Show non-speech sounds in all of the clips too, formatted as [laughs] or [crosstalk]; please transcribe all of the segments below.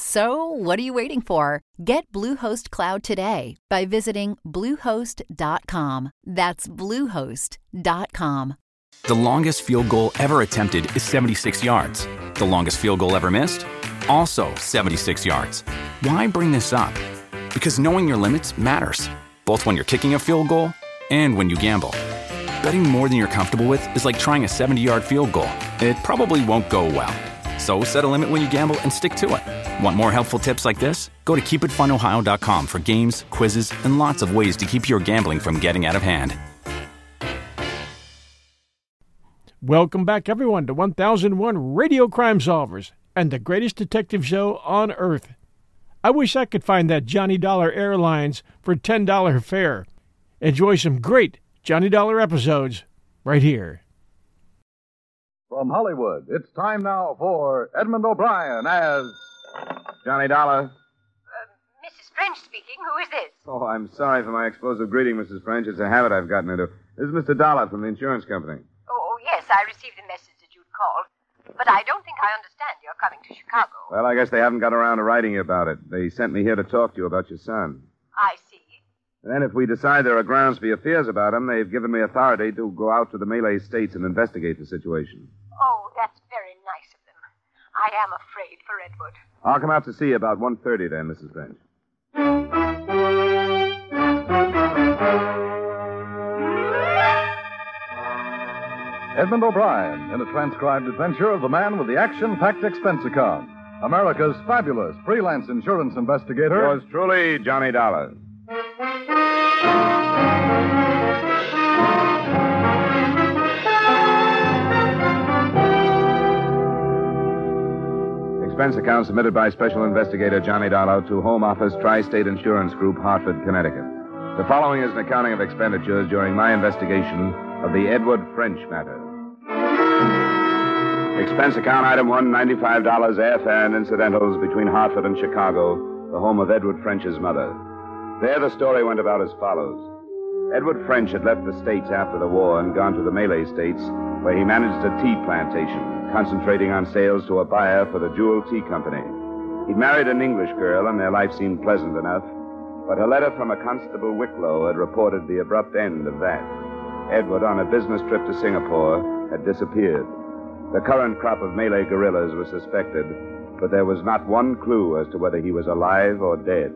So, what are you waiting for? Get Bluehost Cloud today by visiting Bluehost.com. That's Bluehost.com. The longest field goal ever attempted is 76 yards. The longest field goal ever missed? Also 76 yards. Why bring this up? Because knowing your limits matters, both when you're kicking a field goal and when you gamble. Betting more than you're comfortable with is like trying a 70 yard field goal, it probably won't go well. So set a limit when you gamble and stick to it. Want more helpful tips like this? Go to keepitfunohio.com for games, quizzes, and lots of ways to keep your gambling from getting out of hand. Welcome back, everyone, to 1001 Radio Crime Solvers and the greatest detective show on earth. I wish I could find that Johnny Dollar Airlines for $10 fare. Enjoy some great Johnny Dollar episodes right here. From Hollywood, it's time now for Edmond O'Brien as Johnny Dollar. Uh, Mrs. French speaking. Who is this? Oh, I'm sorry for my explosive greeting, Mrs. French. It's a habit I've gotten into. This is Mr. Dollar from the insurance company. Oh, oh, yes, I received the message that you'd called. But I don't think I understand you're coming to Chicago. Well, I guess they haven't got around to writing you about it. They sent me here to talk to you about your son. I see. And then, if we decide there are grounds for your fears about him, they've given me authority to go out to the Malay states and investigate the situation. Oh, that's very nice of them. I am afraid for Edward. I'll come out to see you about 1.30 then, Mrs. French. Edmond O'Brien in a transcribed adventure of the man with the action packed expense account. America's fabulous freelance insurance investigator. Yours truly, Johnny Dollar. Expense account submitted by Special Investigator Johnny Dollar to Home Office Tri State Insurance Group, Hartford, Connecticut. The following is an accounting of expenditures during my investigation of the Edward French matter. Expense account item one, $95 airfare and incidentals between Hartford and Chicago, the home of Edward French's mother. There, the story went about as follows. Edward French had left the States after the war and gone to the Malay States, where he managed a tea plantation, concentrating on sales to a buyer for the Jewel Tea Company. He'd married an English girl, and their life seemed pleasant enough, but a letter from a Constable Wicklow had reported the abrupt end of that. Edward, on a business trip to Singapore, had disappeared. The current crop of Malay guerrillas was suspected, but there was not one clue as to whether he was alive or dead.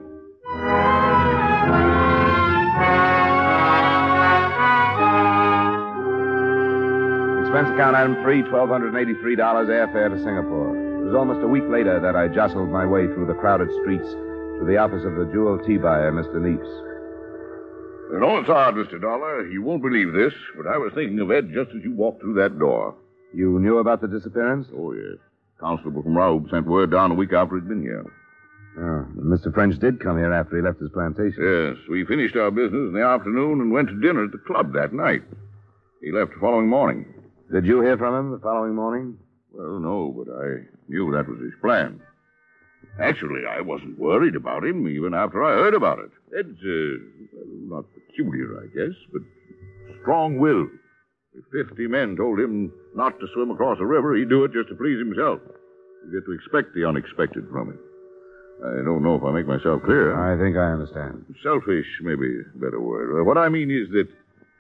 Expense account item three, $1,283 airfare to Singapore. It was almost a week later that I jostled my way through the crowded streets to the office of the jewel tea buyer, Mr. Neefs. You know, it's odd, Mr. Dollar. You won't believe this, but I was thinking of Ed just as you walked through that door. You knew about the disappearance? Oh, yes. Constable from Raub sent word down a week after he'd been here. Oh, Mr. French did come here after he left his plantation. Yes, we finished our business in the afternoon and went to dinner at the club that night. He left the following morning. Did you hear from him the following morning? Well, no, but I knew that was his plan. Actually, I wasn't worried about him even after I heard about it. Ed's, uh, well, not peculiar, I guess, but strong willed. If 50 men told him not to swim across a river, he'd do it just to please himself. You get to expect the unexpected from him. I don't know if I make myself clear. I think I understand. Selfish, maybe better word. What I mean is that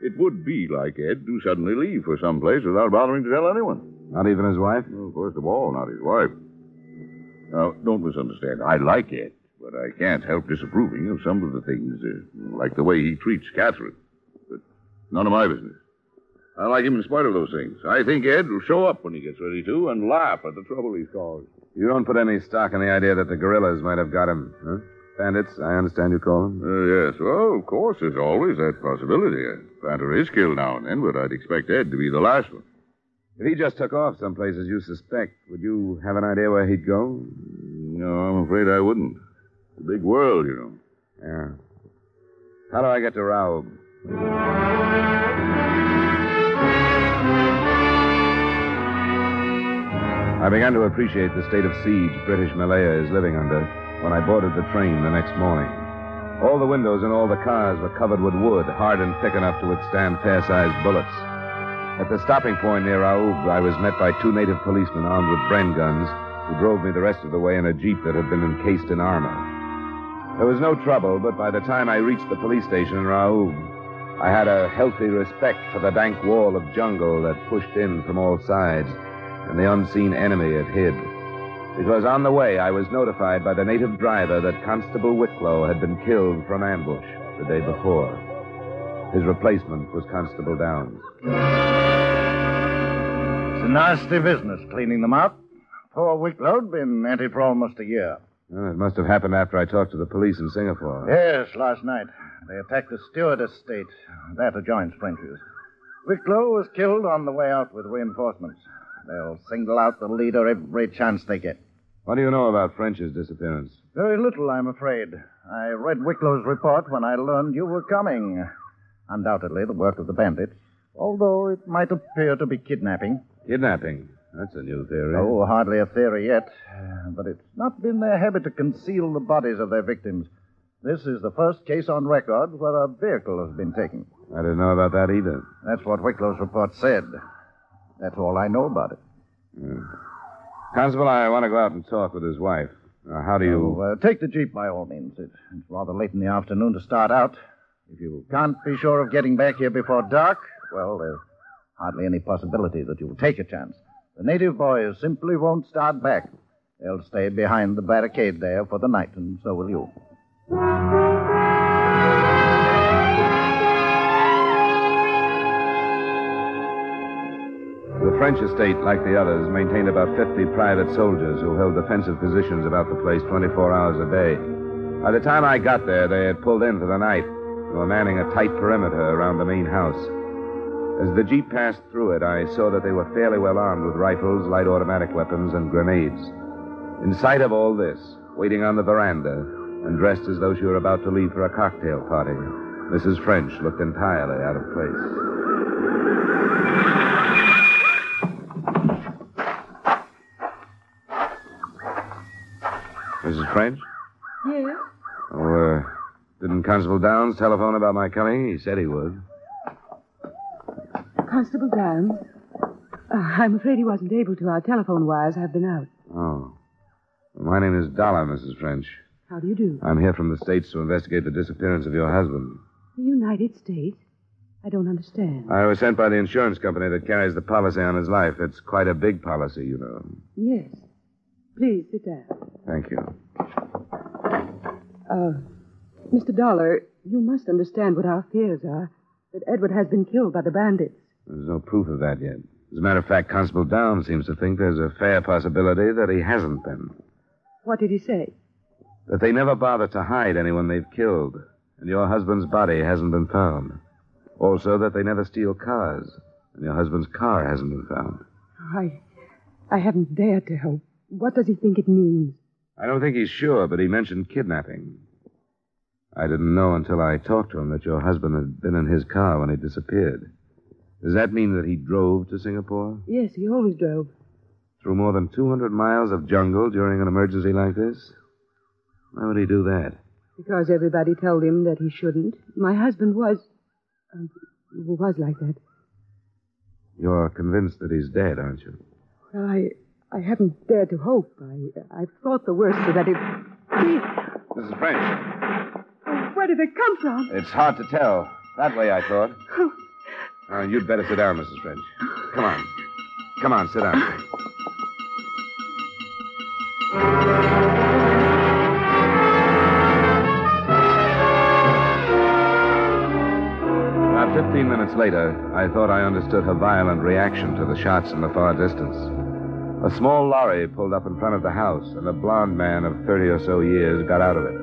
it would be like Ed to suddenly leave for some place without bothering to tell anyone. Not even his wife? Well, first of all, not his wife. Now, don't misunderstand. I like Ed, but I can't help disapproving of some of the things, uh, like the way he treats Catherine. But none of my business. I like him in spite of those things. I think Ed will show up when he gets ready to and laugh at the trouble he's caused. You don't put any stock in the idea that the guerrillas might have got him, huh? Bandits, I understand you call them? Uh, yes, well, of course, there's always that possibility. A planter is killed now and then, but I'd expect Ed to be the last one. If he just took off someplace as you suspect, would you have an idea where he'd go? No, I'm afraid I wouldn't. It's a big world, you know. Yeah. How do I get to Raub? I began to appreciate the state of siege British Malaya is living under when I boarded the train the next morning. All the windows in all the cars were covered with wood, hard and thick enough to withstand fair-sized bullets. At the stopping point near Raub, I was met by two native policemen armed with Bren guns who drove me the rest of the way in a jeep that had been encased in armor. There was no trouble, but by the time I reached the police station in Raub, I had a healthy respect for the dank wall of jungle that pushed in from all sides and the unseen enemy it hid. Because on the way, I was notified by the native driver that Constable Wicklow had been killed from ambush the day before. His replacement was Constable Downs. It's a nasty business cleaning them out. Poor Wicklow'd been at it for almost a year. Well, it must have happened after I talked to the police in Singapore. Yes, last night. They attacked the Stewart estate. That adjoins French's. Wicklow was killed on the way out with reinforcements. They'll single out the leader every chance they get. What do you know about French's disappearance? Very little, I'm afraid. I read Wicklow's report when I learned you were coming. Undoubtedly the work of the bandits, although it might appear to be kidnapping. Kidnapping? That's a new theory. Oh, hardly a theory yet. But it's not been their habit to conceal the bodies of their victims. This is the first case on record where a vehicle has been taken. I didn't know about that either. That's what Wicklow's report said. That's all I know about it. Constable, I want to go out and talk with his wife. Uh, how do you. Oh, uh, take the Jeep by all means. It's rather late in the afternoon to start out. If you can't be sure of getting back here before dark, well, there's hardly any possibility that you'll take a chance. The native boys simply won't start back. They'll stay behind the barricade there for the night, and so will you. French estate, like the others, maintained about 50 private soldiers who held defensive positions about the place 24 hours a day. By the time I got there, they had pulled in for the night and were manning a tight perimeter around the main house. As the Jeep passed through it, I saw that they were fairly well armed with rifles, light automatic weapons, and grenades. In sight of all this, waiting on the veranda, and dressed as though she were about to leave for a cocktail party, Mrs. French looked entirely out of place. French? Yes? Oh, uh, didn't Constable Downs telephone about my coming? He said he would. Constable Downs? Uh, I'm afraid he wasn't able to. Our telephone wires have been out. Oh. My name is Dollar, Mrs. French. How do you do? I'm here from the States to investigate the disappearance of your husband. The United States? I don't understand. I was sent by the insurance company that carries the policy on his life. It's quite a big policy, you know. Yes. Please sit down. Thank you. Uh, Mr. Dollar, you must understand what our fears are that Edward has been killed by the bandits. There's no proof of that yet. As a matter of fact, Constable Down seems to think there's a fair possibility that he hasn't been. What did he say? That they never bother to hide anyone they've killed, and your husband's body hasn't been found. Also, that they never steal cars, and your husband's car hasn't been found. I. I haven't dared to hope. What does he think it means? I don't think he's sure, but he mentioned kidnapping. I didn't know until I talked to him that your husband had been in his car when he disappeared. Does that mean that he drove to Singapore? Yes, he always drove. Through more than 200 miles of jungle during an emergency like this? Why would he do that? Because everybody told him that he shouldn't. My husband was. Uh, was like that. You're convinced that he's dead, aren't you? Well, I. I haven't dared to hope. I. I've thought the worst so that it. Please. Mrs. French. Oh, where did they come from? It's hard to tell. That way, I thought. Oh. Uh, you'd better sit down, Mrs. French. Come on. Come on, sit down. About 15 minutes minutes later, I thought I understood her violent reaction to the shots in the far distance. A small lorry pulled up in front of the house, and a blond man of 30 or so years got out of it.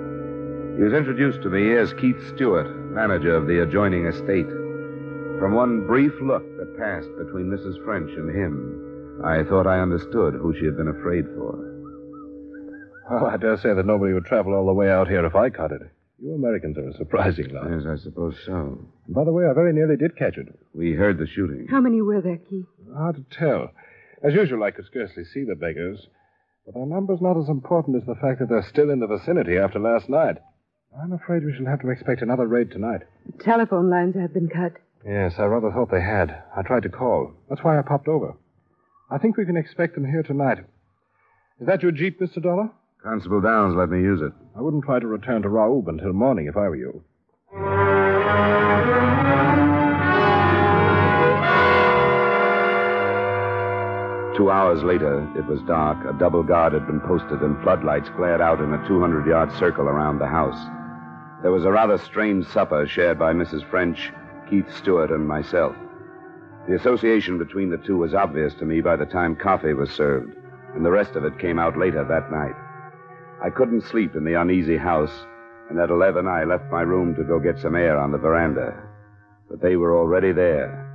He was introduced to me as Keith Stewart, manager of the adjoining estate. From one brief look that passed between Mrs. French and him, I thought I understood who she had been afraid for. Well, I dare say that nobody would travel all the way out here if I caught it. You Americans are a surprising lot. Yes, I suppose so. And by the way, I very nearly did catch it. We heard the shooting. How many were there, Keith? Hard to tell. As usual, I could scarcely see the beggars. But their number's not as important as the fact that they're still in the vicinity after last night. I'm afraid we shall have to expect another raid tonight. The telephone lines have been cut. Yes, I rather thought they had. I tried to call. That's why I popped over. I think we can expect them here tonight. Is that your Jeep, Mr. Dollar? Constable Downs let me use it. I wouldn't try to return to Raub until morning if I were you. Two hours later, it was dark. A double guard had been posted, and floodlights glared out in a 200 yard circle around the house. There was a rather strange supper shared by Mrs. French, Keith Stewart, and myself. The association between the two was obvious to me by the time coffee was served, and the rest of it came out later that night. I couldn't sleep in the uneasy house, and at 11 I left my room to go get some air on the veranda. But they were already there,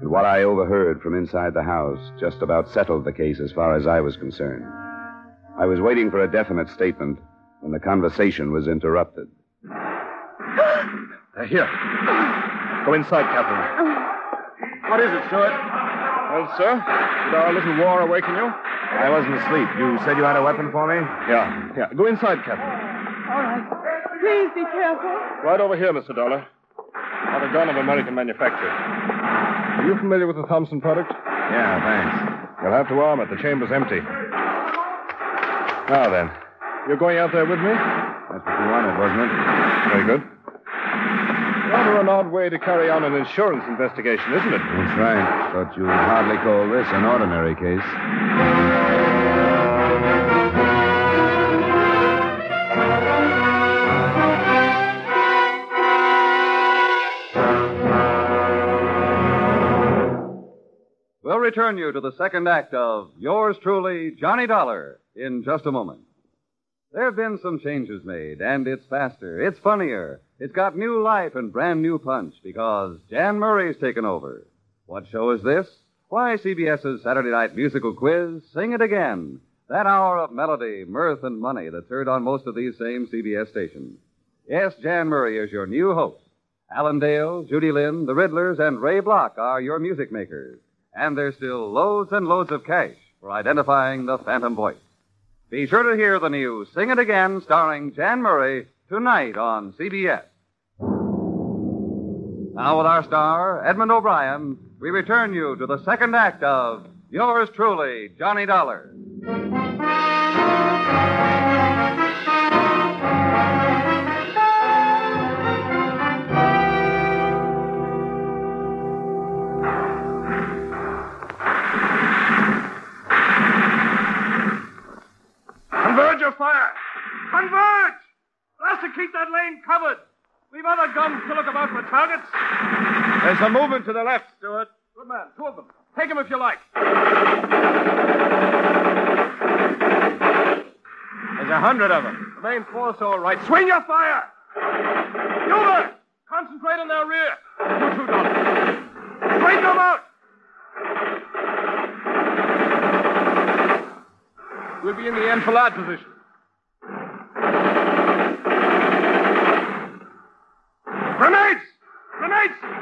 and what I overheard from inside the house just about settled the case as far as I was concerned. I was waiting for a definite statement when the conversation was interrupted. Uh, here. Go inside, Captain. What is it, Stewart? Well, sir, did our little war awaken you? I wasn't asleep. You said you had a weapon for me? Yeah, yeah. Go inside, Captain. All right. Please be careful. Right over here, Mr. Dollar. Not a gun of American manufacture. Are you familiar with the Thompson product? Yeah, thanks. You'll have to arm it. The chamber's empty. Now then, you're going out there with me? That's what you wanted, wasn't it? Very good. Rather an odd way to carry on an insurance investigation, isn't it? That's right. But you would hardly call this an ordinary case. Return you to the second act of Yours Truly, Johnny Dollar, in just a moment. There have been some changes made, and it's faster, it's funnier, it's got new life and brand new punch because Jan Murray's taken over. What show is this? Why, CBS's Saturday night musical quiz, Sing It Again. That hour of melody, mirth, and money that's heard on most of these same CBS stations. Yes, Jan Murray is your new host. Alan Dale, Judy Lynn, the Riddlers, and Ray Block are your music makers. And there's still loads and loads of cash for identifying the phantom voice. Be sure to hear the new Sing It Again starring Jan Murray tonight on CBS. Now, with our star, Edmond O'Brien, we return you to the second act of Yours Truly, Johnny Dollar. Blast to keep that lane covered! Leave other guns to look about for targets. There's a movement to the left, Stewart. Good man, two of them. Take them if you like. There's a hundred of them. The main force all right. Swing your fire! You! Concentrate on their rear. You two, Dollar. Straighten them out! We'll be in the enfilade position. Grenades! Grenades!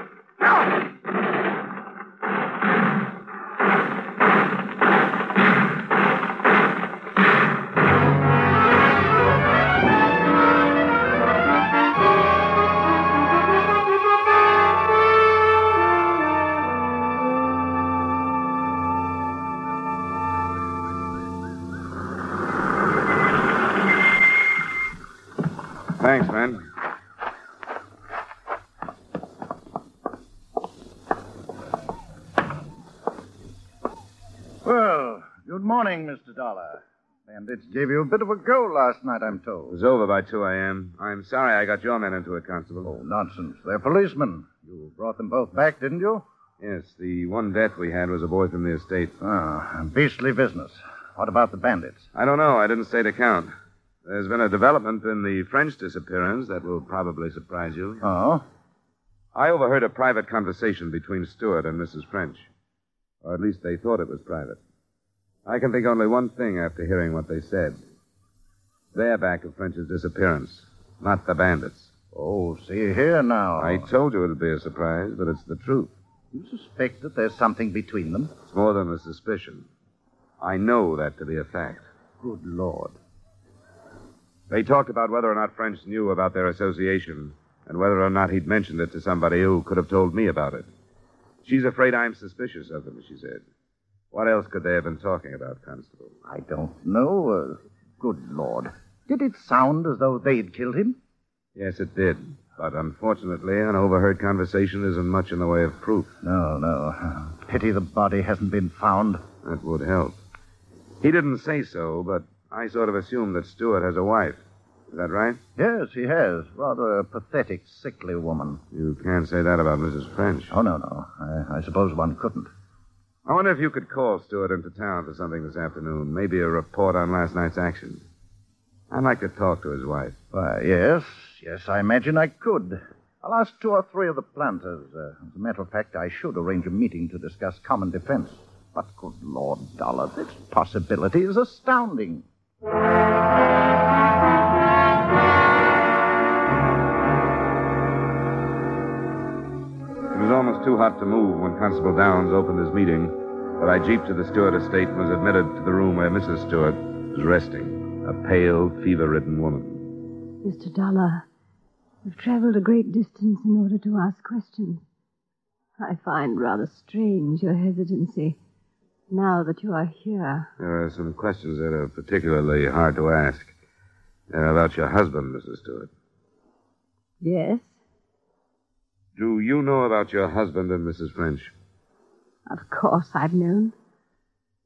Bandits gave you a bit of a go last night, I'm told. It was over by 2 a.m. I'm sorry I got your men into it, Constable. Oh, nonsense. They're policemen. You brought them both back, didn't you? Yes, the one death we had was a boy from the estate. Ah, beastly business. What about the bandits? I don't know. I didn't stay to count. There's been a development in the French disappearance that will probably surprise you. Oh? I overheard a private conversation between Stewart and Mrs. French. Or at least they thought it was private. I can think only one thing after hearing what they said. They're back of French's disappearance, not the bandits. Oh, see here now. I told you it'd be a surprise, but it's the truth. You suspect that there's something between them? It's more than a suspicion. I know that to be a fact. Good Lord. They talked about whether or not French knew about their association and whether or not he'd mentioned it to somebody who could have told me about it. She's afraid I'm suspicious of them, she said. What else could they have been talking about, Constable? I don't know. Uh, good Lord. Did it sound as though they'd killed him? Yes, it did. But unfortunately, an overheard conversation isn't much in the way of proof. No, no. Pity the body hasn't been found. That would help. He didn't say so, but I sort of assumed that Stewart has a wife. Is that right? Yes, he has. Rather a pathetic, sickly woman. You can't say that about Mrs. French. Oh, no, no. I, I suppose one couldn't. I wonder if you could call Stewart into town for something this afternoon. Maybe a report on last night's action. I'd like to talk to his wife. Why, yes. Yes, I imagine I could. I'll ask two or three of the planters. Uh, as a matter of fact, I should arrange a meeting to discuss common defense. But good Lord, Dollar, this possibility is astounding. Too hot to move when Constable Downs opened his meeting, but I jeeped to the Stewart estate and was admitted to the room where Mrs. Stewart was resting, a pale, fever ridden woman. Mr. Dollar, you've traveled a great distance in order to ask questions. I find rather strange your hesitancy now that you are here. There are some questions that are particularly hard to ask. They're about your husband, Mrs. Stewart. Yes? Do you know about your husband and Mrs. French? Of course I've known.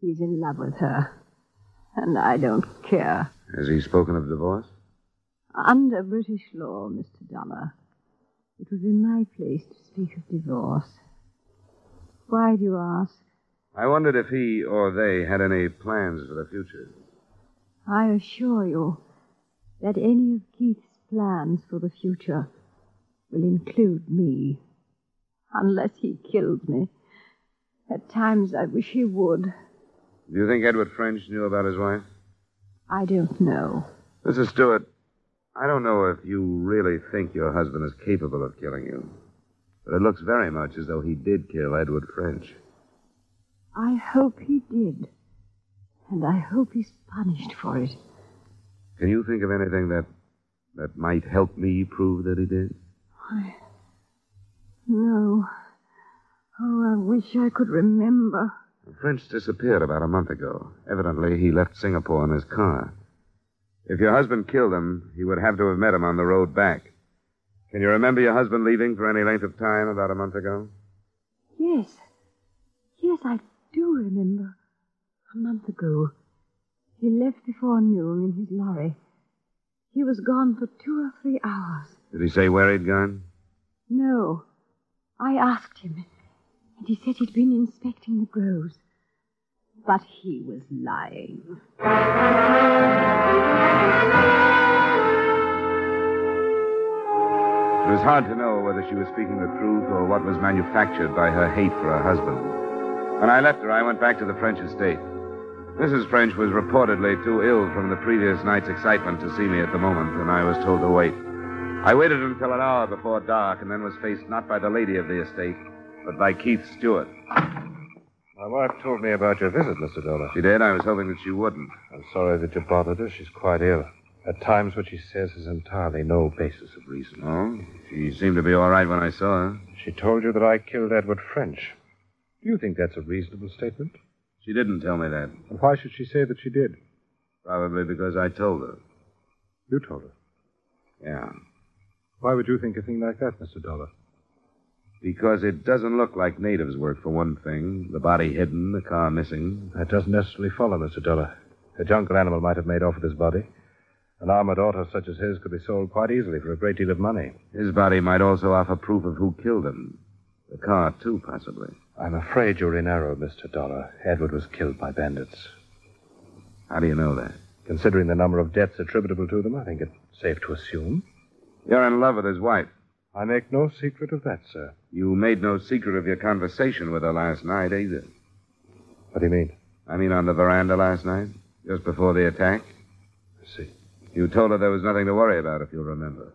He's in love with her. And I don't care. Has he spoken of divorce? Under British law, Mr. Dollar, it would be my place to speak of divorce. Why do you ask? I wondered if he or they had any plans for the future. I assure you that any of Keith's plans for the future will include me. Unless he kills me. At times I wish he would. Do you think Edward French knew about his wife? I don't know. Mrs. Stewart, I don't know if you really think your husband is capable of killing you. But it looks very much as though he did kill Edward French. I hope he did. And I hope he's punished for it. Can you think of anything that that might help me prove that he did? I. No. Oh, I wish I could remember. French disappeared about a month ago. Evidently, he left Singapore in his car. If your husband killed him, he would have to have met him on the road back. Can you remember your husband leaving for any length of time about a month ago? Yes. Yes, I do remember. A month ago. He left before noon in his lorry. He was gone for two or three hours. Did he say where he'd gone? No. I asked him, and he said he'd been inspecting the groves. But he was lying. It was hard to know whether she was speaking the truth or what was manufactured by her hate for her husband. When I left her, I went back to the French estate. Mrs. French was reportedly too ill from the previous night's excitement to see me at the moment, and I was told to wait. I waited until an hour before dark and then was faced not by the lady of the estate, but by Keith Stewart. My wife told me about your visit, Mr. Dollar. She did. I was hoping that she wouldn't. I'm sorry that you bothered her. She's quite ill. At times, what she says has entirely no basis of reason. Oh? She seemed to be all right when I saw her. She told you that I killed Edward French. Do you think that's a reasonable statement? She didn't tell me that. And why should she say that she did? Probably because I told her. You told her. Yeah. Why would you think a thing like that, Mr. Dollar? Because it doesn't look like natives' work, for one thing. The body hidden, the car missing. That doesn't necessarily follow, Mr. Dollar. A jungle animal might have made off with his body. An armored auto such as his could be sold quite easily for a great deal of money. His body might also offer proof of who killed him. The car, too, possibly. I'm afraid you're in error, Mr. Dollar. Edward was killed by bandits. How do you know that? Considering the number of deaths attributable to them, I think it's safe to assume. You're in love with his wife. I make no secret of that, sir. You made no secret of your conversation with her last night, either. What do you mean? I mean, on the veranda last night, just before the attack. I see. You told her there was nothing to worry about, if you remember.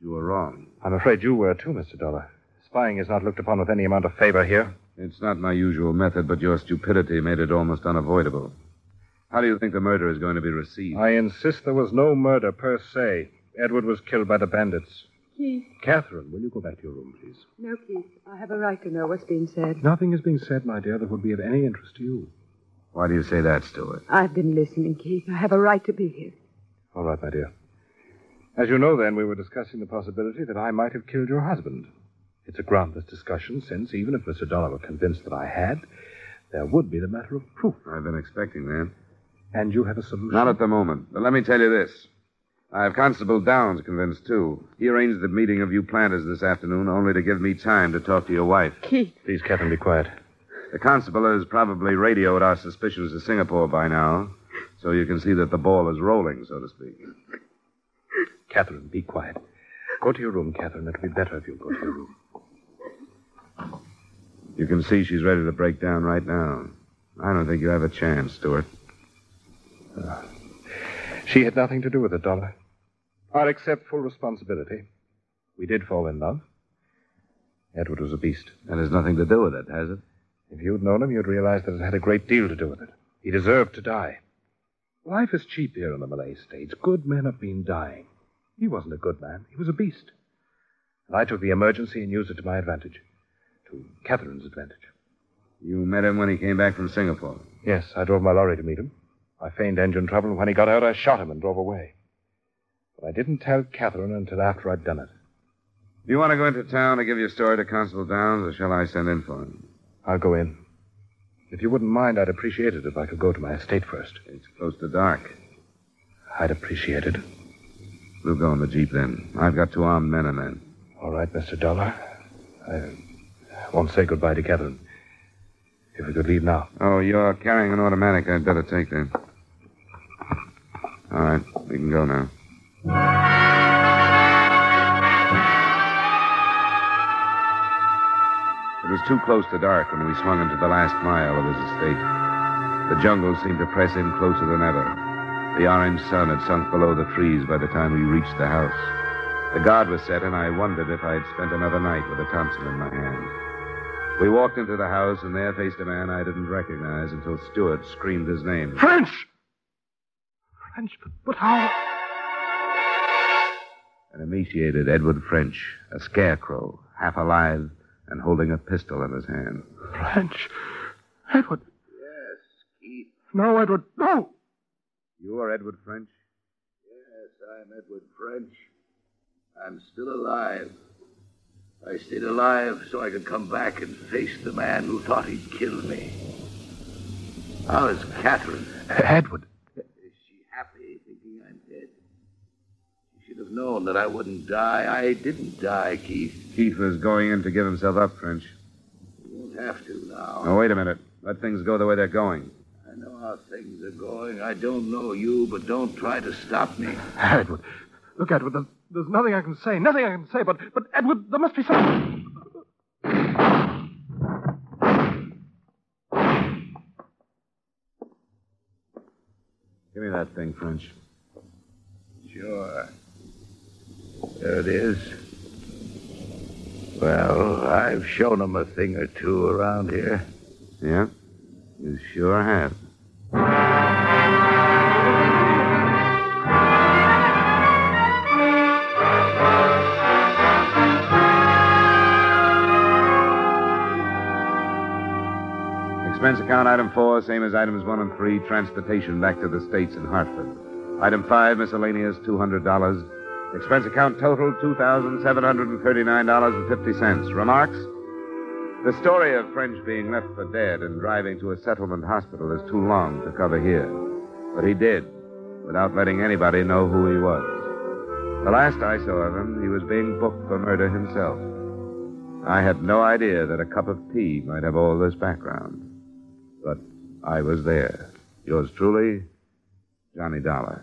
You were wrong. I'm afraid you were, too, Mr. Dollar. Spying is not looked upon with any amount of favor here. It's not my usual method, but your stupidity made it almost unavoidable. How do you think the murder is going to be received? I insist there was no murder per se. Edward was killed by the bandits. Keith. Catherine, will you go back to your room, please? No, Keith. I have a right to know what's being said. Nothing is being said, my dear, that would be of any interest to you. Why do you say that, Stewart? I've been listening, Keith. I have a right to be here. All right, my dear. As you know, then, we were discussing the possibility that I might have killed your husband. It's a groundless discussion, since even if Mr. Dollar were convinced that I had, there would be the matter of proof. I've been expecting that. And you have a solution? Not at the moment. But let me tell you this. I have Constable Downs convinced, too. He arranged the meeting of you planters this afternoon only to give me time to talk to your wife. [laughs] Keith. Please, Catherine, be quiet. The constable has probably radioed our suspicions to Singapore by now, so you can see that the ball is rolling, so to speak. Catherine, be quiet. Go to your room, Catherine. It'll be better if you go to your room. You can see she's ready to break down right now. I don't think you have a chance, Stewart. She had nothing to do with it, Dollar. I'll accept full responsibility. We did fall in love. Edward was a beast. That has nothing to do with it, has it? If you'd known him, you'd realize that it had a great deal to do with it. He deserved to die. Life is cheap here in the Malay States. Good men have been dying. He wasn't a good man. He was a beast. And I took the emergency and used it to my advantage. To Catherine's advantage. You met him when he came back from Singapore? Yes, I drove my lorry to meet him. I feigned engine trouble, and when he got out, I shot him and drove away. But I didn't tell Catherine until after I'd done it. Do you want to go into town to give your story to Constable Downs, or shall I send in for him? I'll go in. If you wouldn't mind, I'd appreciate it if I could go to my estate first. It's close to dark. I'd appreciate it. We'll go in the Jeep then. I've got two armed men in there. All right, Mr. Dollar. I won't say goodbye to Catherine. If we could leave now. Oh, you're carrying an automatic. I'd better take that. All right, we can go now. It was too close to dark when we swung into the last mile of his estate. The jungle seemed to press in closer than ever. The orange sun had sunk below the trees by the time we reached the house. The guard was set, and I wondered if I had spent another night with a Thompson in my hand. We walked into the house, and there faced a man I didn't recognize until Stewart screamed his name. French! French, but, but how? An emaciated Edward French, a scarecrow, half alive, and holding a pistol in his hand. French. Edward. Yes, Keith. No, Edward, no! You are Edward French? Yes, I'm Edward French. I'm still alive. I stayed alive so I could come back and face the man who thought he'd killed me. How is Catherine? Edward. Is she happy thinking I'm dead? She should have known that I wouldn't die. I didn't die, Keith. Keith was going in to give himself up, French. You won't have to now. Now, wait a minute. Let things go the way they're going. I know how things are going. I don't know you, but don't try to stop me. Edward. Look, Edward, there's, there's nothing I can say. Nothing I can say, but, but Edward, there must be something. Give me that thing, French. Sure. There it is. Well, I've shown him a thing or two around here. Yeah? You sure have. Expense account item four, same as items one and three, transportation back to the States in Hartford. Item five, miscellaneous, $200. Expense account total, $2,739.50. Remarks? The story of French being left for dead and driving to a settlement hospital is too long to cover here. But he did. without letting anybody know who he was. The last I saw of him, he was being booked for murder himself. I had no idea that a cup of tea might have all this background. But I was there. Yours truly, Johnny Dollar.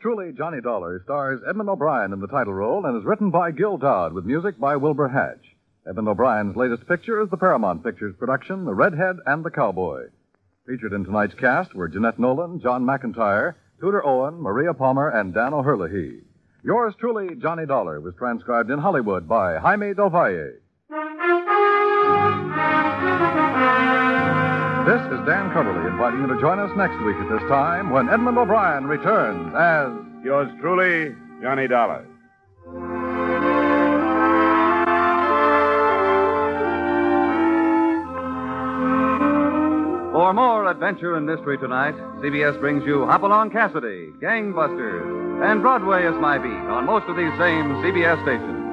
Truly, Johnny Dollar, stars Edmond O'Brien in the title role and is written by Gil Doud with music by Wilbur Hatch. Edmond O'Brien's latest picture is the Paramount Pictures production, The Redhead and the Cowboy. Featured in tonight's cast were Jeanette Nolan, John McIntire, Tudor Owen, Maria Palmer, and Dan O'Herlihy. Yours truly, Johnny Dollar, was transcribed in Hollywood by Jaime Del Valle. This is Dan Cubberly inviting you to join us next week at this time when Edmond O'Brien returns as Yours truly, Johnny Dollar. For more adventure and mystery tonight, CBS brings you Hopalong Cassidy, Gangbusters, and Broadway is My Beat on most of these same CBS stations.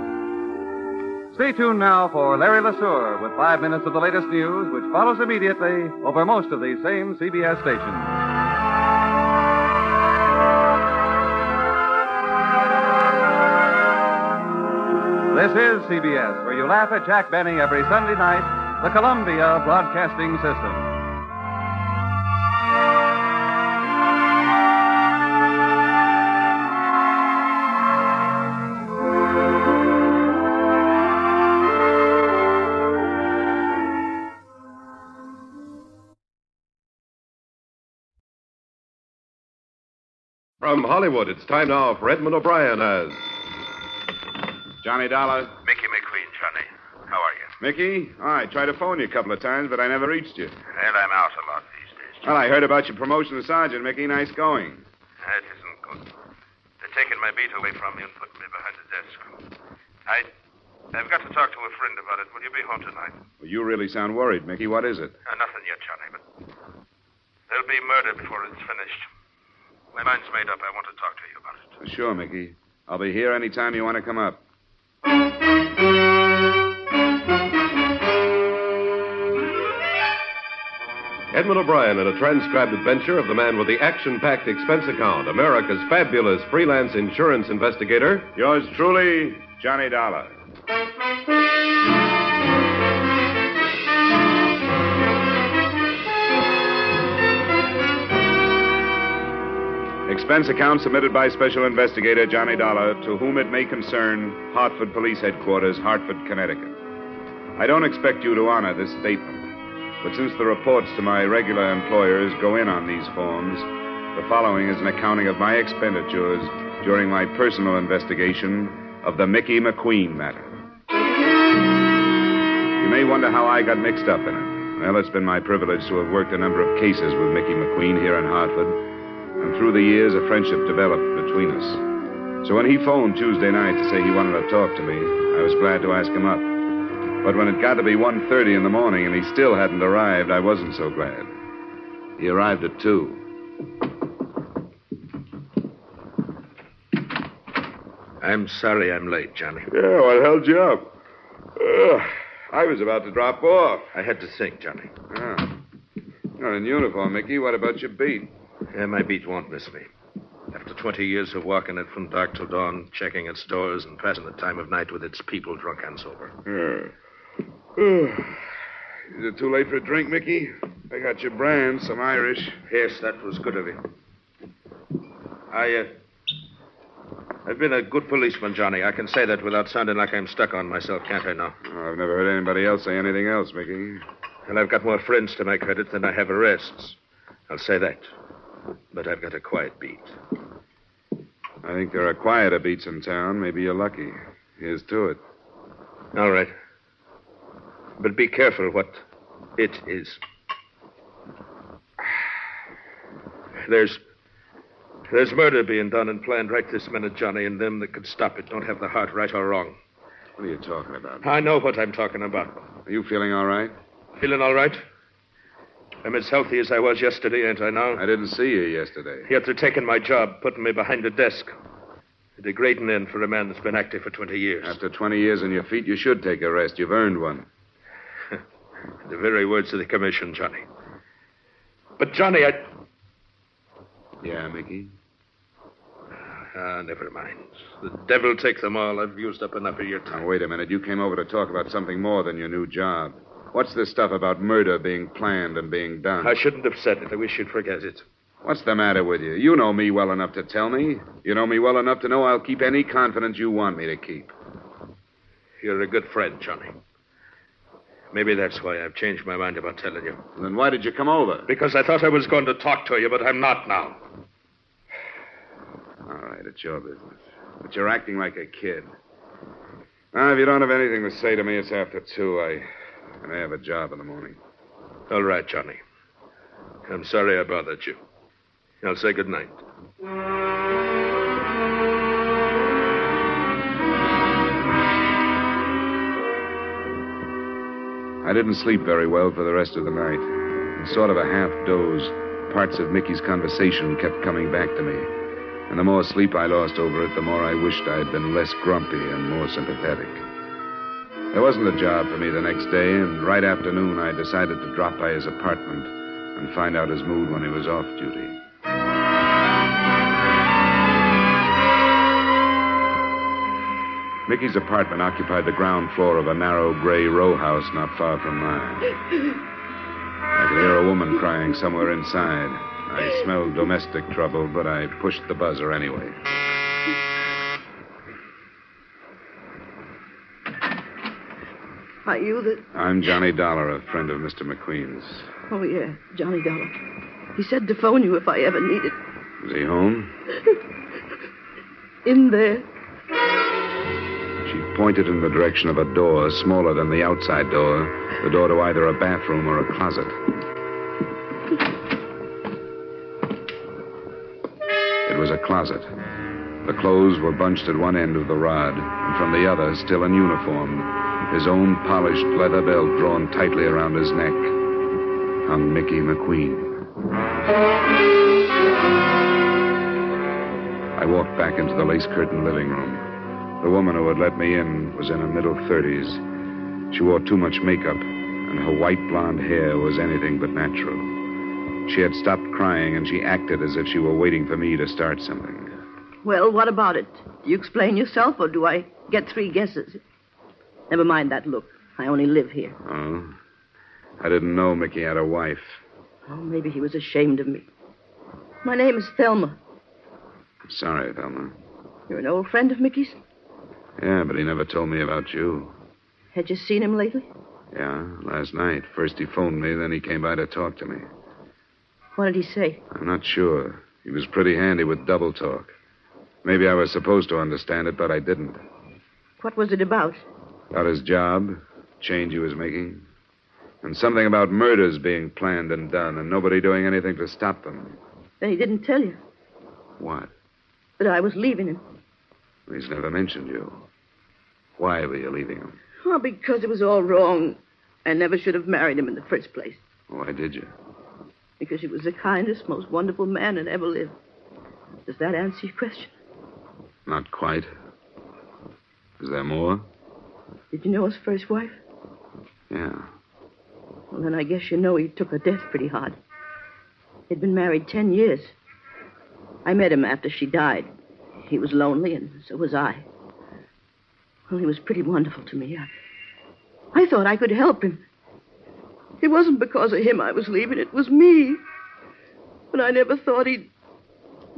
Stay tuned now for Larry LeSueur with five minutes of the latest news, which follows immediately over most of these same CBS stations. This is CBS, where you laugh at Jack Benny every Sunday night, the Columbia Broadcasting System. Hollywood, it's time now for Edmond O'Brien as Johnny Dollar. Mickey McQueen, Johnny. How are you? Mickey? I tried to phone you a couple of times, but I never reached you. Well, I'm out a lot these days. Well, I heard about your promotion to sergeant, Mickey. Nice going. That isn't good. They're taking my beat away from me and putting me behind the desk. I, I've got to talk to a friend about it. Will you be home tonight? Well, you really sound worried, Mickey. What is it? Uh, nothing yet, Johnny, but there'll be murder before it's finished. My mind's made up. I want to talk to you about it. Sure, Mickey. I'll be here any time you want to come up. Edmond O'Brien in a transcribed adventure of the man with the action packed expense account, America's fabulous freelance insurance investigator. Yours truly, Johnny Dollar. Expense account submitted by Special Investigator Johnny Dollar, to whom it may concern, Hartford Police Headquarters, Hartford, Connecticut. I don't expect you to honor this statement, but since the reports to my regular employers go in on these forms, the following is an accounting of my expenditures during my personal investigation of the Mickey McQueen matter. You may wonder how I got mixed up in it. Well, it's been my privilege to have worked a number of cases with Mickey McQueen here in Hartford, and through the years, a friendship developed between us. So when he phoned Tuesday night to say he wanted to talk to me, I was glad to ask him up. But when it got to be 1.30 in the morning and he still hadn't arrived, I wasn't so glad. He arrived at 2. I'm sorry I'm late, Johnny. Yeah, what held you up? Ugh, I was about to drop off. I had to think, Johnny. Ah. You're in uniform, Mickey. What about your beat? Yeah, my beat won't miss me. After 20 years of walking it from dark till dawn, checking its doors and passing the time of night with its people drunk and sober. Yeah. Is it too late for a drink, Mickey? I got your brand, some Irish. Yes, that was good of you. I, uh, I've been a good policeman, Johnny. I can say that without sounding like I'm stuck on myself, can't I now? Oh, I've never heard anybody else say anything else, Mickey. And I've got more friends to my credit than I have arrests. I'll say that. But I've got a quiet beat. I think there are quieter beats in town. Maybe you're lucky. Here's to it. All right. But be careful what it is. There's. There's murder being done and planned right this minute, Johnny, and them that could stop it don't have the heart right or wrong. What are you talking about? I know what I'm talking about. Are you feeling all right? Feeling all right? I'm as healthy as I was yesterday, ain't I now? I didn't see you yesterday. Yet they're taking my job, putting me behind a desk. A degrading end for a man that's been active for 20 years. After 20 years on your feet, you should take a rest. You've earned one. [laughs] the very words of the commission, Johnny. But, Johnny, I. Yeah, Mickey? Ah, never mind. The devil take them all. I've used up enough of your time. Now, wait a minute. You came over to talk about something more than your new job. What's this stuff about murder being planned and being done? I shouldn't have said it. I wish you'd forget it. What's the matter with you? You know me well enough to tell me. You know me well enough to know I'll keep any confidence you want me to keep. You're a good friend, Johnny. Maybe that's why I've changed my mind about telling you. Then why did you come over? Because I thought I was going to talk to you, but I'm not now. All right, it's your business. But you're acting like a kid. Now, if you don't have anything to say to me, it's after two. I, I may have a job in the morning. All right, Johnny. I'm sorry I bothered you. I'll say good night. I didn't sleep very well for the rest of the night. In sort of a half doze, parts of Mickey's conversation kept coming back to me. And the more sleep I lost over it, the more I wished I had been less grumpy and more sympathetic. There wasn't a job for me the next day, and right after noon, I decided to drop by his apartment and find out his mood when he was off duty. Mickey's apartment occupied the ground floor of a narrow gray row house not far from mine. I could hear a woman crying somewhere inside. I smelled domestic trouble, but I pushed the buzzer anyway. Are you the. I'm Johnny Dollar, a friend of Mr. McQueen's. Oh, yeah, Johnny Dollar. He said to phone you if I ever needed. Is he home? In there. She pointed in the direction of a door smaller than the outside door, the door to either a bathroom or a closet. It was a closet. The clothes were bunched at one end of the rod, and from the other, still in uniform, his own polished leather belt drawn tightly around his neck, hung Mickey McQueen. I walked back into the lace curtained living room. The woman who had let me in was in her middle 30s. She wore too much makeup, and her white blonde hair was anything but natural. She had stopped crying, and she acted as if she were waiting for me to start something. Well, what about it? Do you explain yourself, or do I get three guesses? Never mind that look. I only live here. Oh? I didn't know Mickey had a wife. Oh, maybe he was ashamed of me. My name is Thelma. I'm Sorry, Thelma. You're an old friend of Mickey's? Yeah, but he never told me about you. Had you seen him lately? Yeah, last night. First he phoned me, then he came by to talk to me. What did he say? I'm not sure. He was pretty handy with double talk. Maybe I was supposed to understand it, but I didn't. What was it about? About his job, change he was making, and something about murders being planned and done, and nobody doing anything to stop them. Then he didn't tell you What? that I was leaving him. He's never mentioned you. Why were you leaving him? Oh, because it was all wrong. I never should have married him in the first place. Why did you? Because he was the kindest, most wonderful man that ever lived. Does that answer your question? Not quite. Is there more? Did you know his first wife? Yeah. Well, then I guess you know he took her death pretty hard. He'd been married ten years. I met him after she died. He was lonely, and so was I. Well, he was pretty wonderful to me. I, I thought I could help him. It wasn't because of him I was leaving, it was me. But I never thought he'd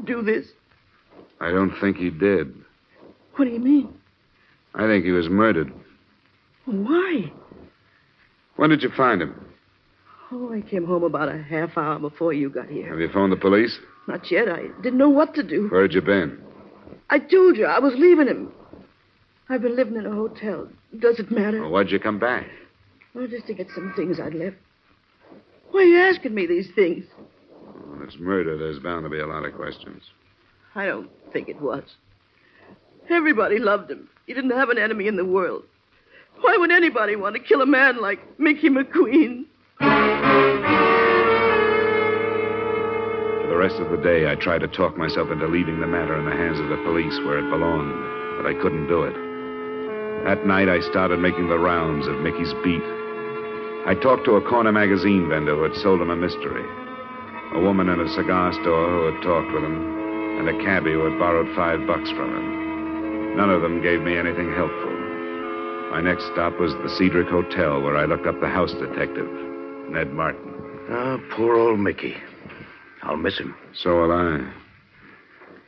do this. I don't think he did. What do you mean? I think he was murdered. Why? When did you find him? Oh, I came home about a half hour before you got here. Have you phoned the police? Not yet. I didn't know what to do. Where'd you been? I told you I was leaving him. I've been living in a hotel. Does it matter? Well, why'd you come back? Oh, just to get some things I'd left. Why are you asking me these things? When it's murder, there's bound to be a lot of questions. I don't think it was. Everybody loved him. He didn't have an enemy in the world. Why would anybody want to kill a man like Mickey McQueen? For the rest of the day, I tried to talk myself into leaving the matter in the hands of the police where it belonged, but I couldn't do it. That night, I started making the rounds of Mickey's beat. I talked to a corner magazine vendor who had sold him a mystery, a woman in a cigar store who had talked with him, and a cabbie who had borrowed five bucks from him. None of them gave me anything helpful. My next stop was the Cedric Hotel, where I looked up the house detective, Ned Martin. Oh, poor old Mickey. I'll miss him. So will I.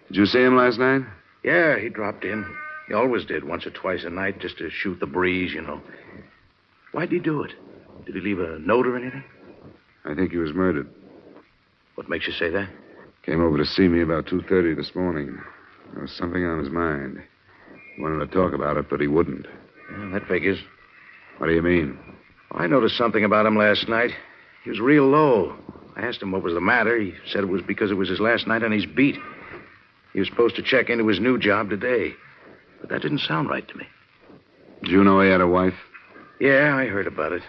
Did you see him last night? Yeah, he dropped in. He always did, once or twice a night, just to shoot the breeze, you know. Why'd he do it? Did he leave a note or anything? I think he was murdered. What makes you say that? Came over to see me about 2.30 this morning. There was something on his mind. Wanted to talk about it, but he wouldn't. Yeah, that figures. What do you mean? I noticed something about him last night. He was real low. I asked him what was the matter. He said it was because it was his last night on his beat. He was supposed to check into his new job today. But that didn't sound right to me. Did you know he had a wife? Yeah, I heard about it.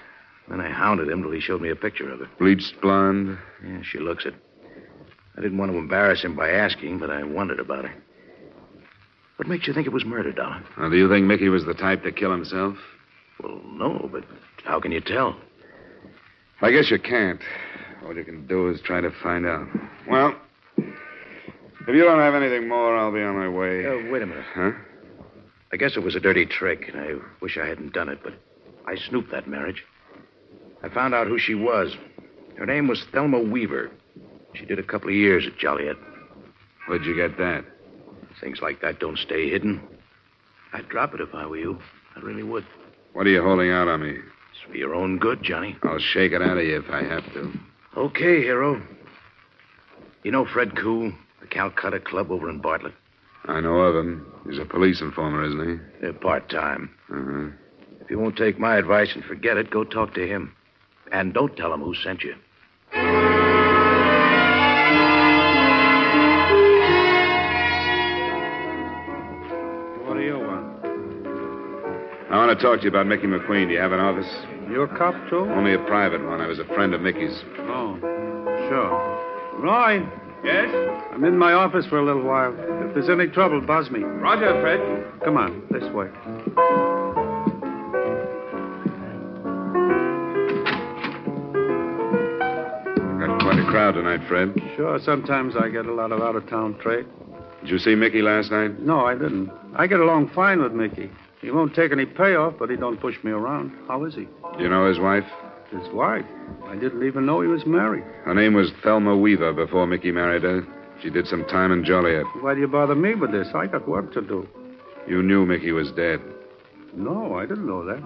Then I hounded him till he showed me a picture of her. Bleached blonde? Yeah, she looks it. I didn't want to embarrass him by asking, but I wondered about her. What makes you think it was murder, Dollar? Now, do you think Mickey was the type to kill himself? Well, no, but how can you tell? I guess you can't. All you can do is try to find out. Well, if you don't have anything more, I'll be on my way. Uh, wait a minute. Huh? I guess it was a dirty trick, and I wish I hadn't done it, but I snooped that marriage. I found out who she was. Her name was Thelma Weaver. She did a couple of years at Joliet. Where'd you get that? Things like that don't stay hidden. I'd drop it if I were you. I really would. What are you holding out on me? It's for your own good, Johnny. I'll shake it out of you if I have to. Okay, hero. You know Fred Koo, the Calcutta Club over in Bartlett? I know of him. He's a police informer, isn't he? Part time. Uh-huh. If you won't take my advice and forget it, go talk to him. And don't tell him who sent you. Want to talk to you about Mickey McQueen. Do you have an office? You a cop, too? Only a private one. I was a friend of Mickey's. Oh, sure. Roy. Yes? I'm in my office for a little while. If there's any trouble, buzz me. Roger, Fred. Come on, this way. Got quite a crowd tonight, Fred. Sure, sometimes I get a lot of out of town trade. Did you see Mickey last night? No, I didn't. I get along fine with Mickey. He won't take any payoff, but he don't push me around. How is he? Do you know his wife? His wife. I didn't even know he was married. Her name was Thelma Weaver before Mickey married her. She did some time in Joliet. Why do you bother me with this? I got work to do. You knew Mickey was dead. No, I didn't know that.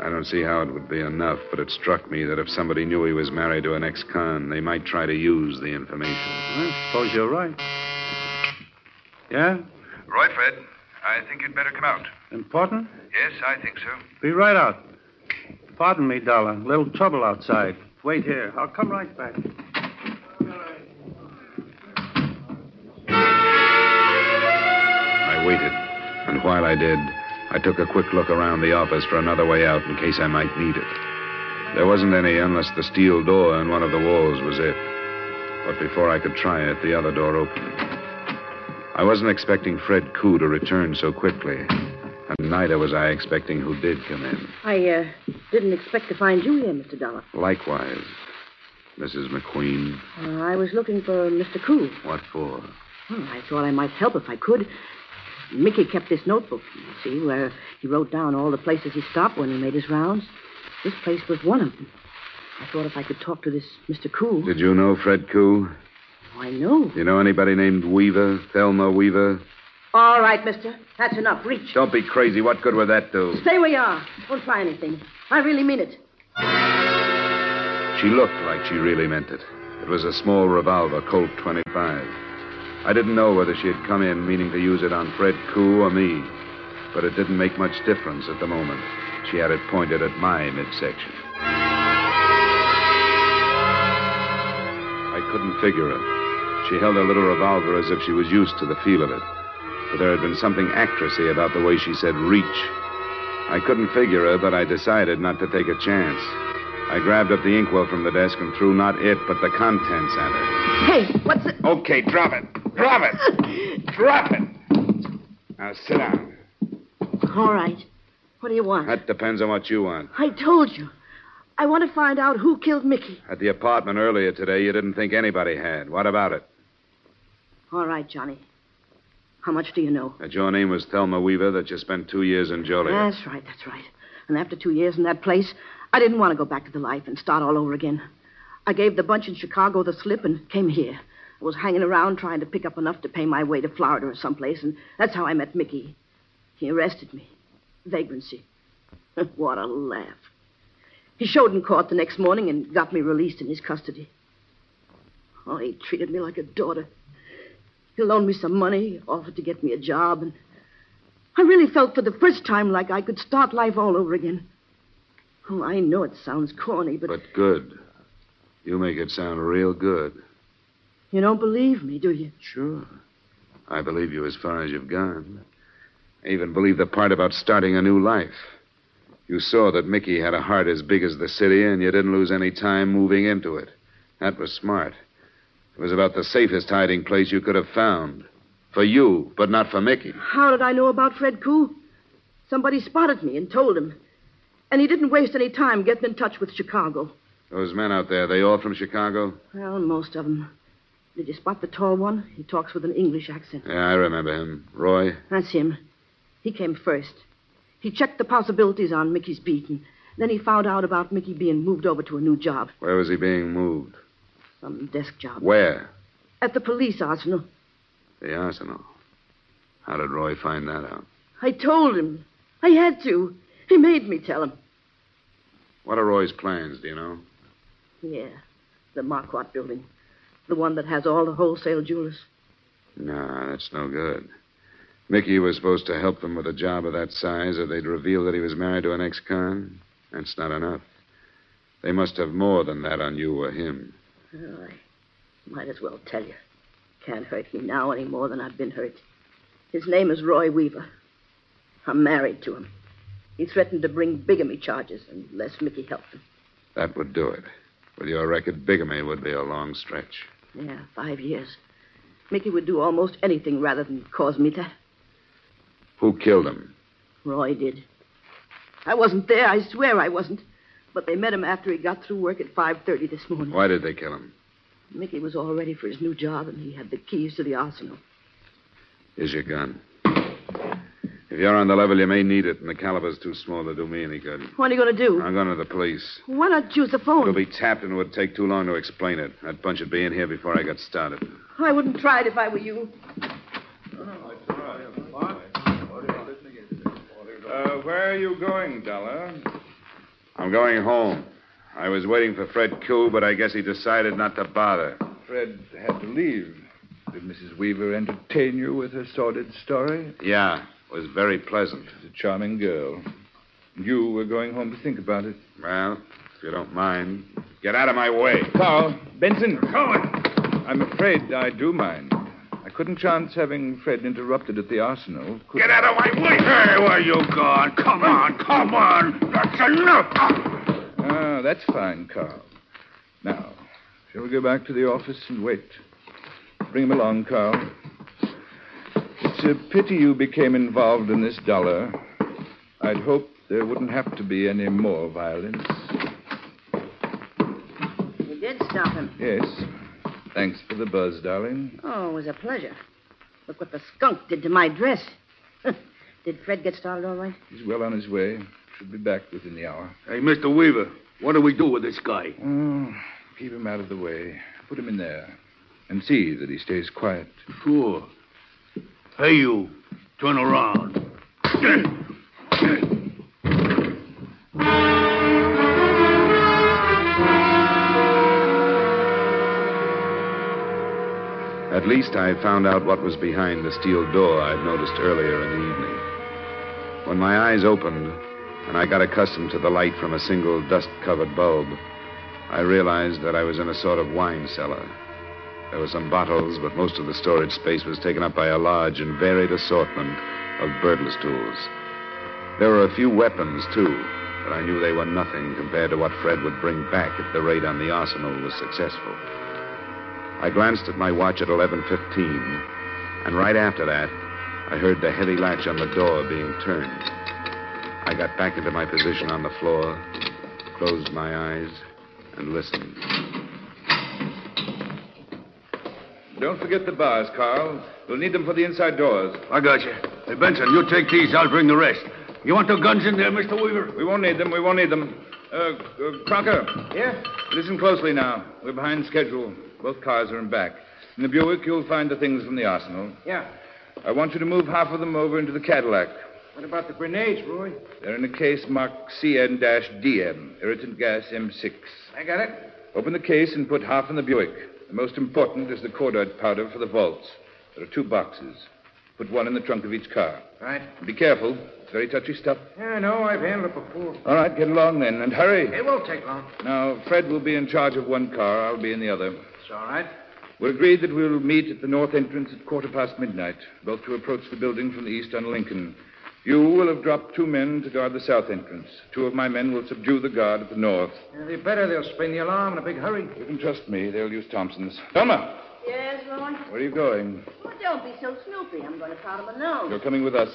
I don't see how it would be enough, but it struck me that if somebody knew he was married to an ex-con, they might try to use the information. I suppose you're right. Yeah? Roy, Fred, I think you'd better come out. Important? Yes, I think so. Be right out. Pardon me, Dollar. Little trouble outside. Wait here. I'll come right back. I waited, and while I did, I took a quick look around the office for another way out in case I might need it. There wasn't any unless the steel door in one of the walls was it. But before I could try it, the other door opened. I wasn't expecting Fred Koo to return so quickly, and neither was I expecting who did come in. I uh, didn't expect to find you here, Mr. Dollar. Likewise, Mrs. McQueen. Uh, I was looking for Mr. Koo. What for? Well, I thought I might help if I could. Mickey kept this notebook, you see, where he wrote down all the places he stopped when he made his rounds. This place was one of them. I thought if I could talk to this Mr. Koo. Did you know Fred Koo? I know. You know anybody named Weaver? Thelma Weaver? All right, mister. That's enough. Reach. Don't be crazy. What good would that do? Stay where you are. Don't try anything. I really mean it. She looked like she really meant it. It was a small revolver, Colt 25. I didn't know whether she had come in meaning to use it on Fred Koo or me, but it didn't make much difference at the moment. She had it pointed at my midsection. I couldn't figure her. She held her little revolver as if she was used to the feel of it. But there had been something actressy about the way she said reach. I couldn't figure her, but I decided not to take a chance. I grabbed up the inkwell from the desk and threw not it, but the contents at her. Hey, what's it? Okay, drop it. Drop it. drop it. Now sit down. All right. What do you want? That depends on what you want. I told you. I want to find out who killed Mickey. At the apartment earlier today, you didn't think anybody had. What about it? All right, Johnny. How much do you know? That your name was Thelma Weaver, that you spent two years in Joliet. That's right, that's right. And after two years in that place, I didn't want to go back to the life and start all over again. I gave the bunch in Chicago the slip and came here. I was hanging around trying to pick up enough to pay my way to Florida or someplace, and that's how I met Mickey. He arrested me. Vagrancy. [laughs] what a laugh. He showed in court the next morning and got me released in his custody. Oh, he treated me like a daughter. He loaned me some money, offered to get me a job, and I really felt for the first time like I could start life all over again. Oh, I know it sounds corny, but, But good. You make it sound real good. you don't believe me, do you? Sure. I believe you as far as you've gone. I even believe the part about starting a new life. You saw that Mickey had a heart as big as the city, and you didn't lose any time moving into it. That was smart. It was about the safest hiding place you could have found. For you, but not for Mickey. How did I know about Fred Koo? Somebody spotted me and told him. And he didn't waste any time getting in touch with Chicago. Those men out there, they all from Chicago? Well, most of them. Did you spot the tall one? He talks with an English accent. Yeah, I remember him. Roy? That's him. He came first. He checked the possibilities on Mickey's beat, and then he found out about Mickey being moved over to a new job, Where was he being moved? Some desk job. Where? At the police arsenal. The arsenal. How did Roy find that out? I told him. I had to. He made me tell him. What are Roy's plans, do you know? Yeah, the Marquardt building. The one that has all the wholesale jewelers. No, that's no good. Mickey was supposed to help them with a job of that size, or they'd reveal that he was married to an ex-con. That's not enough. They must have more than that on you or him. Well, I might as well tell you. Can't hurt me now any more than I've been hurt. His name is Roy Weaver. I'm married to him. He threatened to bring bigamy charges unless Mickey helped him. That would do it. With your record, bigamy would be a long stretch. Yeah, five years. Mickey would do almost anything rather than cause me that. Who killed him? Roy did. I wasn't there. I swear I wasn't. But they met him after he got through work at 5.30 this morning. Why did they kill him? Mickey was all ready for his new job, and he had the keys to the arsenal. Here's your gun. If you're on the level, you may need it, and the caliber's too small to do me any good. What are you going to do? I'm going to the police. Why not use the phone? It'll be tapped, and it would take too long to explain it. That bunch would be in here before I got started. I wouldn't try it if I were you. Uh, where are you going, Dollar? I'm going home. I was waiting for Fred Koo, but I guess he decided not to bother. Fred had to leave. Did Mrs. Weaver entertain you with her sordid story? Yeah, it was very pleasant. She's a charming girl. You were going home to think about it. Well, if you don't mind, get out of my way. Carl, Benson. Cohen. I'm afraid I do mind. I couldn't chance having Fred interrupted at the arsenal. Could Get out of my way! Hey, where you gone? Come on, come on! That's enough! Ah, that's fine, Carl. Now, shall we go back to the office and wait? Bring him along, Carl. It's a pity you became involved in this Dollar. I'd hoped there wouldn't have to be any more violence. You did stop him. Yes. Thanks for the buzz, darling. Oh, it was a pleasure. Look what the skunk did to my dress. [laughs] did Fred get started all right? He's well on his way. Should be back within the hour. Hey, Mr. Weaver, what do we do with this guy? Oh, keep him out of the way. Put him in there. And see that he stays quiet. Sure. Hey, you. Turn around. [clears throat] At least I found out what was behind the steel door I'd noticed earlier in the evening. When my eyes opened and I got accustomed to the light from a single dust covered bulb, I realized that I was in a sort of wine cellar. There were some bottles, but most of the storage space was taken up by a large and varied assortment of burglar's tools. There were a few weapons, too but I knew they were nothing compared to what Fred would bring back if the raid on the arsenal was successful. I glanced at my watch at 11:15, and right after that, I heard the heavy latch on the door being turned. I got back into my position on the floor, closed my eyes, and listened. Don't forget the bars, Carl. We'll need them for the inside doors. I got you. Hey, Benson, you take these. I'll bring the rest. You want the guns in there, Mr. Weaver? We won't need them. We won't need them. Uh, uh Crocker. Yeah? Listen closely now. We're behind schedule. Both cars are in back. In the Buick, you'll find the things from the arsenal. Yeah. I want you to move half of them over into the Cadillac. What about the grenades, Roy? They're in a case marked CN-DM, irritant gas M6. I got it. Open the case and put half in the Buick. The most important is the cordite powder for the vaults. There are two boxes. Put one in the trunk of each car. Right. Be careful. It's very touchy stuff. Yeah, I know. I've handled it before. All right, get along then, and hurry. It won't take long. Now, Fred will be in charge of one car. I'll be in the other. It's all right. We're agreed that we'll meet at the north entrance at quarter past midnight, both to approach the building from the east on Lincoln. You will have dropped two men to guard the south entrance. Two of my men will subdue the guard at the north. Yeah, they better. They'll spring the alarm in a big hurry. You can trust me. They'll use Thompson's. Thelma, Yes, Roy? where are you going? Well, don't be so snoopy. I'm going to powder my nose. You're coming with us.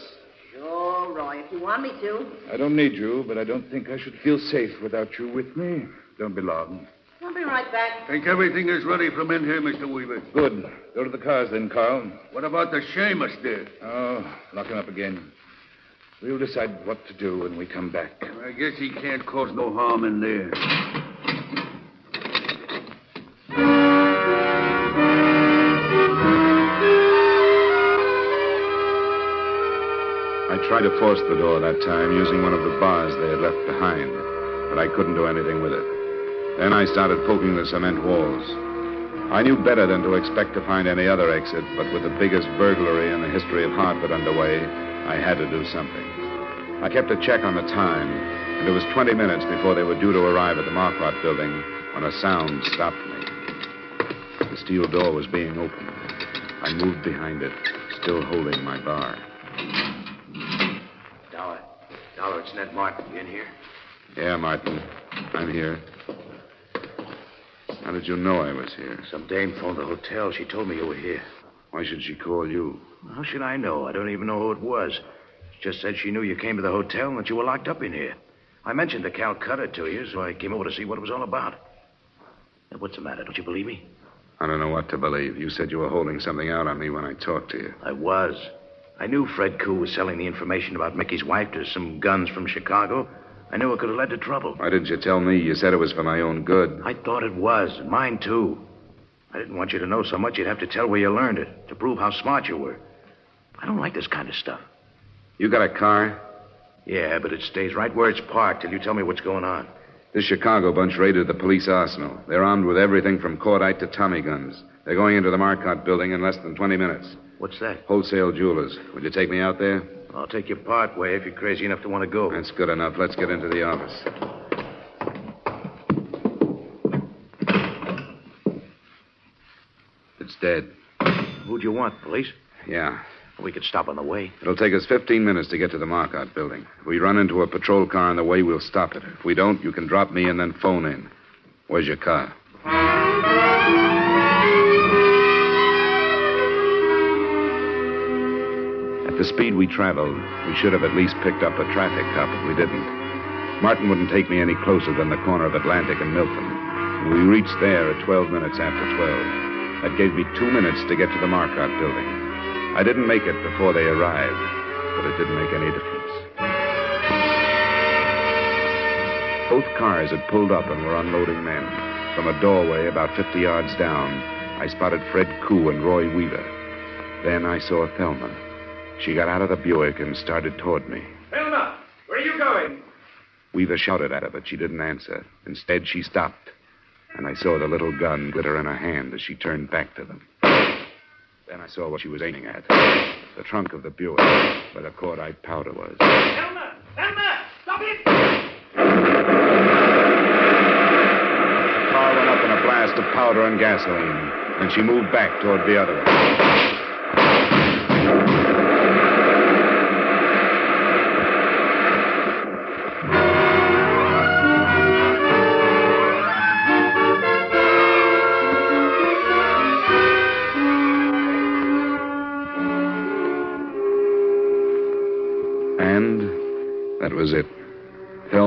Sure, Roy, if you want me to. I don't need you, but I don't think I should feel safe without you with me. Don't be long. I'll be right back. Think everything is ready from in here, Mr. Weaver. Good. Go to the cars then, Carl. What about the shamus there? Oh, lock him up again. We'll decide what to do when we come back. I guess he can't cause no harm in there. I tried to force the door that time using one of the bars they had left behind, but I couldn't do anything with it. Then I started poking the cement walls. I knew better than to expect to find any other exit, but with the biggest burglary in the history of Hartford underway, I had to do something. I kept a check on the time, and it was 20 minutes before they were due to arrive at the Marquardt building when a sound stopped me. The steel door was being opened. I moved behind it, still holding my bar. Dollar. Dollar, it's Ned Martin. You in here? Yeah, Martin. I'm here. How did you know I was here? Some dame phoned the hotel. She told me you were here. Why should she call you? How should I know? I don't even know who it was. She just said she knew you came to the hotel and that you were locked up in here. I mentioned the Calcutta to you, so I came over to see what it was all about. Now, what's the matter? Don't you believe me? I don't know what to believe. You said you were holding something out on me when I talked to you. I was. I knew Fred Koo was selling the information about Mickey's wife to some guns from Chicago. I knew it could have led to trouble. Why didn't you tell me? You said it was for my own good. I thought it was, and mine too. I didn't want you to know so much you'd have to tell where you learned it to prove how smart you were. I don't like this kind of stuff. You got a car? Yeah, but it stays right where it's parked till you tell me what's going on. This Chicago bunch raided the police arsenal. They're armed with everything from cordite to Tommy guns. They're going into the Marcotte building in less than 20 minutes. What's that? Wholesale jewelers. Would you take me out there? I'll take you part way if you're crazy enough to want to go. That's good enough. Let's get into the office. It's dead. Who'd you want, police? Yeah. We could stop on the way. It'll take us 15 minutes to get to the Marcotte building. If we run into a patrol car on the way, we'll stop it. If we don't, you can drop me and then phone in. Where's your car? At the speed we traveled, we should have at least picked up a traffic cop, but we didn't. Martin wouldn't take me any closer than the corner of Atlantic and Milton. We reached there at 12 minutes after 12. That gave me two minutes to get to the Marcotte building. I didn't make it before they arrived, but it didn't make any difference. Both cars had pulled up and were unloading men. From a doorway about 50 yards down, I spotted Fred Koo and Roy Weaver. Then I saw Thelma. She got out of the Buick and started toward me. Thelma, where are you going? Weaver shouted at her, but she didn't answer. Instead, she stopped, and I saw the little gun glitter in her hand as she turned back to them. Then I saw what she was aiming at the trunk of the Buick, where the cordite powder was. Thelma! Thelma! Stop it! The car went up in a blast of powder and gasoline, and she moved back toward the other one.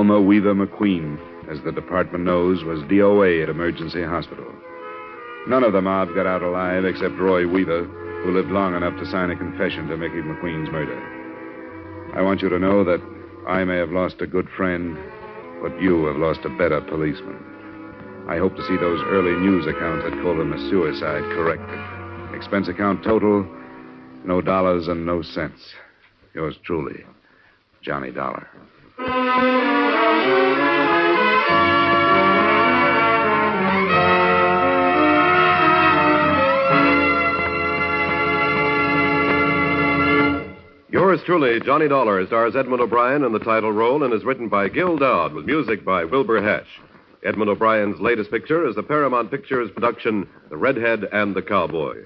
Thelma Weaver McQueen, as the department knows, was DOA at Emergency Hospital. None of the mob got out alive except Roy Weaver, who lived long enough to sign a confession to Mickey McQueen's murder. I want you to know that I may have lost a good friend, but you have lost a better policeman. I hope to see those early news accounts that called him a suicide corrected. Expense account total, no dollars and no cents. Yours truly, Johnny Dollar. Yours truly, Johnny Dollar, stars Edmond O'Brien in the title role and is written by Gil Doud with music by Wilbur Hatch. Edmond O'Brien's latest picture is the Paramount Pictures production, The Redhead and the Cowboy.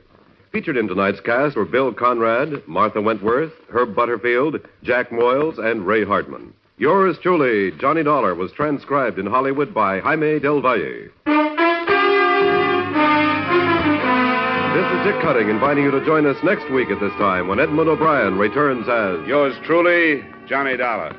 Featured in tonight's cast were Bill Conrad, Martha Wentworth, Herb Butterfield, Jack Moyles, and Ray Hartman. Yours truly, Johnny Dollar, was transcribed in Hollywood by Jaime Del Valle. Is Dick Cutting inviting you to join us next week at this time when Edmond O'Brien returns as Yours truly, Johnny Dollar.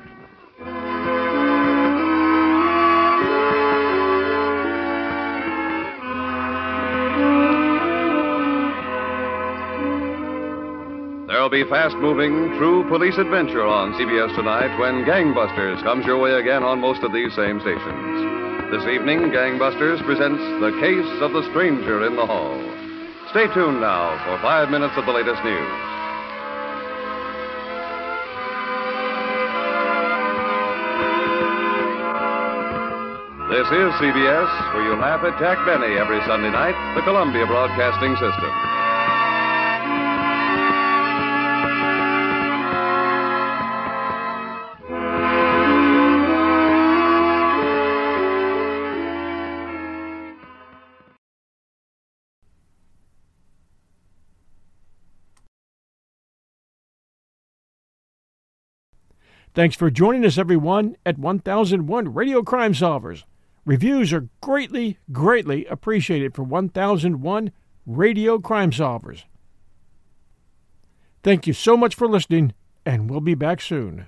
There'll be fast moving, true police adventure on CBS tonight when Gangbusters comes your way again on most of these same stations. This evening, Gangbusters presents The Case of the Stranger in the Hall. Stay tuned now for five minutes of the latest news. This is CBS, where you laugh at Jack Benny every Sunday night, the Columbia Broadcasting System. Thanks for joining us, everyone, at 1001 Radio Crime Solvers. Reviews are greatly, greatly appreciated for 1001 Radio Crime Solvers. Thank you so much for listening, and we'll be back soon.